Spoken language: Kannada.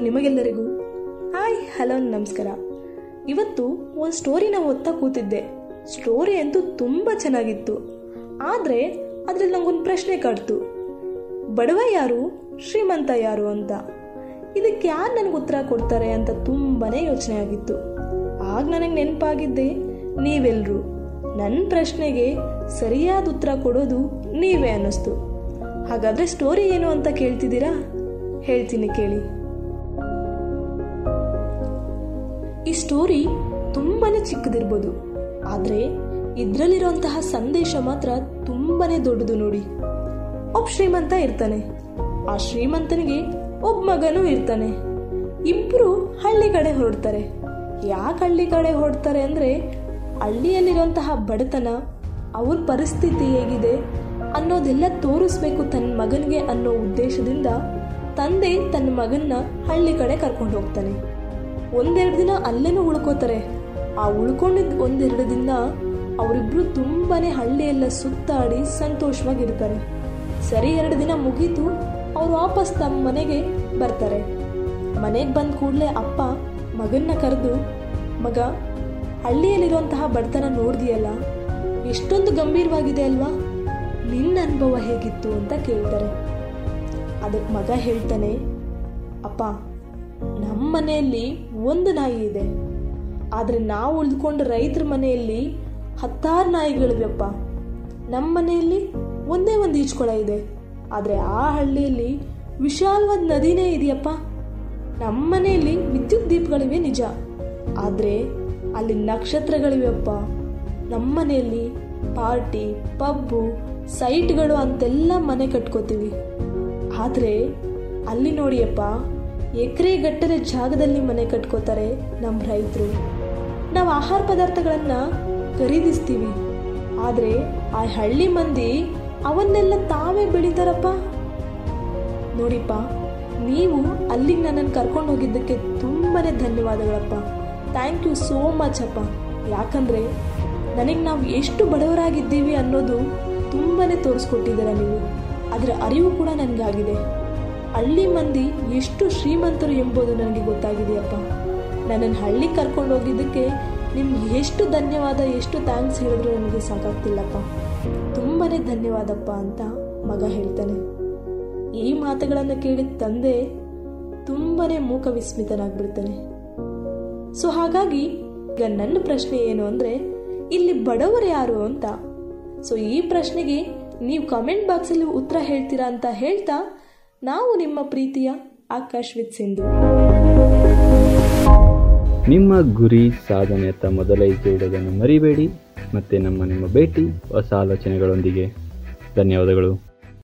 ನಿಮಗೆಲ್ಲರಿಗೂ ಹಾಯ್, ಹಲೋ, ನಮಸ್ಕಾರ. ಇವತ್ತು ಒಂದು ಸ್ಟೋರಿನ ಓದ್ತಾ ಕೂತಿದ್ದೆ. ಸ್ಟೋರಿ ಅಂತೂ ತುಂಬ ಚೆನ್ನಾಗಿತ್ತು. ಆದರೆ ಅದ್ರಲ್ಲಿ ನಂಗೊಂದು ಪ್ರಶ್ನೆ ಕಾಡ್ತು. ಬಡವ ಯಾರು, ಶ್ರೀಮಂತ ಯಾರು ಅಂತ. ಇದಕ್ಕೆ ಯಾರು ನನಗೆ ಉತ್ತರ ಕೊಡ್ತಾರೆ ಅಂತ ತುಂಬಾನೇ ಯೋಚನೆ ಆಗಿತ್ತು. ಆಗ ನನಗೆ ನೆನಪಾಗಿದ್ದೆ ನೀವೆಲ್ಲರೂ ನನ್ನ ಪ್ರಶ್ನೆಗೆ ಸರಿಯಾದ ಉತ್ತರ ಕೊಡೋದು ನೀವೇ ಅನ್ನಿಸ್ತು. ಹಾಗಾದ್ರೆ ಸ್ಟೋರಿ ಏನು ಅಂತ ಕೇಳ್ತಿದ್ದೀರಾ? ಹೇಳ್ತೀನಿ ಕೇಳಿ. ಈ ಸ್ಟೋರಿ ತುಂಬಾನೇ ಚಿಕ್ಕದಿರ್ಬೋದು. ಆದರೆ ಇದರಲ್ಲಿರುವಂತಹ ಸಂದೇಶ ಮಾತ್ರ ತುಂಬಾನೇ ದೊಡ್ಡದು ನೋಡಿ. ಒಬ್ಬ ಶ್ರೀಮಂತ ಇರ್ತಾನೆ. ಆ ಶ್ರೀಮಂತನಿಗೆ ಒಬ್ಬ ಮಗನೂ ಇರ್ತಾನೆ. ಇಬ್ರು ಹಳ್ಳಿ ಕಡೆ ಹೊರಡ್ತಾರೆ. ಯಾಕೆ ಹಳ್ಳಿ ಕಡೆ ಹೊರಡ್ತಾರೆ ಅಂದ್ರೆ ಹಳ್ಳಿಯಲ್ಲಿರುವಂತಹ ಬಡತನ ಅವ್ರ ಪರಿಸ್ಥಿತಿ ಹೇಗಿದೆ ಅನ್ನೋದೆಲ್ಲ ತೋರಿಸ್ಬೇಕು ತನ್ನ ಮಗನಿಗೆ ಅನ್ನೋ ಉದ್ದೇಶದಿಂದ ತಂದೆ ತನ್ನ ಮಗನ್ನ ಹಳ್ಳಿ ಕಡೆ ಕರ್ಕೊಂಡು ಹೋಗ್ತಾನೆ. ಒಂದೆರಡು ದಿನ ಅಲ್ಲೇನೂ ಉಳ್ಕೋತಾರೆ. ಆ ಉಳ್ಕೊಂಡಿದ್ದ ಒಂದೆರಡು ದಿನ ಅವರಿಬ್ರು ತುಂಬಾನೇ ಹಳ್ಳಿಯೆಲ್ಲ ಸುತ್ತಾಡಿ ಸಂತೋಷವಾಗಿರ್ತಾರೆ. ಸರಿ, ಎರಡು ದಿನ ಮುಗೀತು, ಅವ್ರು ವಾಪಸ್ ತಮ್ಮ ಮನೆಗೆ ಬರ್ತಾರೆ. ಮನೆಗೆ ಬಂದ ಕೂಡಲೇ ಅಪ್ಪ ಮಗನ್ನ ಕರೆದು, ಮಗ, ಹಳ್ಳಿಯಲ್ಲಿರುವಂತಹ ಬಡತನ ನೋಡಿದೆಯಲ್ಲ ಎಷ್ಟೊಂದು ಗಂಭೀರವಾಗಿದೆ ಅಲ್ವಾ? ನಿನ್ನ ಅನುಭವ ಹೇಗಿತ್ತು? ಅಂತ ಕೇಳ್ತಾರೆ. ಅದಕ್ಕೆ ಮಗ ಹೇಳ್ತಾನೆ, ಅಪ್ಪ ನಮ್ಮ ಮನೆಯಲ್ಲಿ ಒಂದು ನಾಯಿ ಇದೆ. ಆದರೆ ನಾವು ಉಳಿದುಕೊಂಡು ರೈತರ ಮನೆಯಲ್ಲಿ ಹತ್ತಾರು ನಾಯಿಗಳಿವೆಪ್ಪ ನಮ್ಮ ಮನೆಯಲ್ಲಿ ಒಂದೇ ಒಂದು ಈಜ್ಕೊಳ ಇದೆ. ಆದರೆ ಆ ಹಳ್ಳಿಯಲ್ಲಿ ವಿಶಾಲವಾದ ನದಿನೇ ಇದೆಯಪ್ಪ. ನಮ್ಮ ಮನೆಯಲ್ಲಿ ವಿದ್ಯುತ್ ದೀಪಗಳಿವೆ ನಿಜ. ಆದರೆ ಅಲ್ಲಿ ನಕ್ಷತ್ರಗಳಿವೆಯಪ್ಪ. ನಮ್ಮ ಮನೆಯಲ್ಲಿ ಪಾರ್ಟಿ, ಪಬ್ಬು, ಸೈಟ್ಗಳು ಅಂತೆಲ್ಲ ಮನೆ ಕಟ್ಕೋತೀವಿ. ಆದರೆ ಅಲ್ಲಿ ನೋಡಿಯಪ್ಪ, ಎಕರೆ ಗಟ್ಟಲೆ ಜಾಗದಲ್ಲಿ ಮನೆ ಕಟ್ಕೋತಾರೆ ನಮ್ಮ ರೈತರು. ನಾವು ಆಹಾರ ಪದಾರ್ಥಗಳನ್ನು ಖರೀದಿಸ್ತೀವಿ. ಆದರೆ ಆ ಹಳ್ಳಿ ಮಂದಿ ಅವನ್ನೆಲ್ಲ ತಾವೇ ಬೆಳೀತಾರಪ್ಪ. ನೋಡಿಪ್ಪ, ನೀವು ಅಲ್ಲಿಗೆ ನನ್ನನ್ನು ಕರ್ಕೊಂಡು ಹೋಗಿದ್ದಕ್ಕೆ ತುಂಬಾ ಧನ್ಯವಾದಗಳಪ್ಪ. ಥ್ಯಾಂಕ್ ಯು ಸೋ ಮಚ್ ಅಪ್ಪ. ಯಾಕಂದರೆ ನನಗೆ ನಾವು ಎಷ್ಟು ಬಡವರಾಗಿದ್ದೀವಿ ಅನ್ನೋದು ತುಂಬಾ ತೋರಿಸ್ಕೊಟ್ಟಿದ್ದೀರ ನೀವು. ಅದರ ಅರಿವು ಕೂಡ ನನಗಾಗಿದೆ. ಹಳ್ಳಿ ಮಂದಿ ಎಷ್ಟು ಶ್ರೀಮಂತರು ಎಂಬುದು ನನಗೆ ಗೊತ್ತಾಗಿದೆಯಪ್ಪ ನನ್ನನ್ನು ಹಳ್ಳಿ ಕರ್ಕೊಂಡು ಹೋಗಿದ್ದಕ್ಕೆ ನಿಮ್ಗೆ ಎಷ್ಟು ಧನ್ಯವಾದ, ಎಷ್ಟು ಥ್ಯಾಂಕ್ಸ್ ಹೇಳಿದ್ರು ನನಗೆ ಸಾಕಾಗ್ತಿಲ್ಲಪ್ಪ. ತುಂಬಾ ಧನ್ಯವಾದಪ್ಪ ಅಂತ ಮಗ ಹೇಳ್ತಾನೆ. ಈ ಮಾತುಗಳನ್ನು ಕೇಳಿದ ತಂದೆ ತುಂಬಾ ಮೂಕ ವಿಸ್ಮಿತನಾಗ್ಬಿಡ್ತಾನೆ. ಸೊ ಹಾಗಾಗಿ ಈಗ ನನ್ನ ಪ್ರಶ್ನೆ ಏನು ಅಂದರೆ, ಇಲ್ಲಿ ಬಡವರು ಯಾರು ಅಂತ? ಸೊ ಈ ಪ್ರಶ್ನೆಗೆ ನೀವು ಕಮೆಂಟ್ ಬಾಕ್ಸಲ್ಲಿ ಉತ್ತರ ಹೇಳ್ತೀರಾ ಅಂತ ಹೇಳ್ತಾ ನಾವು ನಿಮ್ಮ ಪ್ರೀತಿಯ ಆಕಾಶ್ ವಿತ್ ಸಿಂಧು. ನಿಮ್ಮ ಗುರಿ, ಸಾಧನೆ ಮೊದಲ ಹೆಜ್ಜೆ ಇಡೋದನ್ನು ಮರಿಬೇಡಿ. ಮತ್ತೆ ನಮ್ಮ ನಿಮ್ಮ ಭೇಟಿ, ಹೊಸ ಆಲೋಚನೆಗಳೊಂದಿಗೆ. ಧನ್ಯವಾದಗಳು.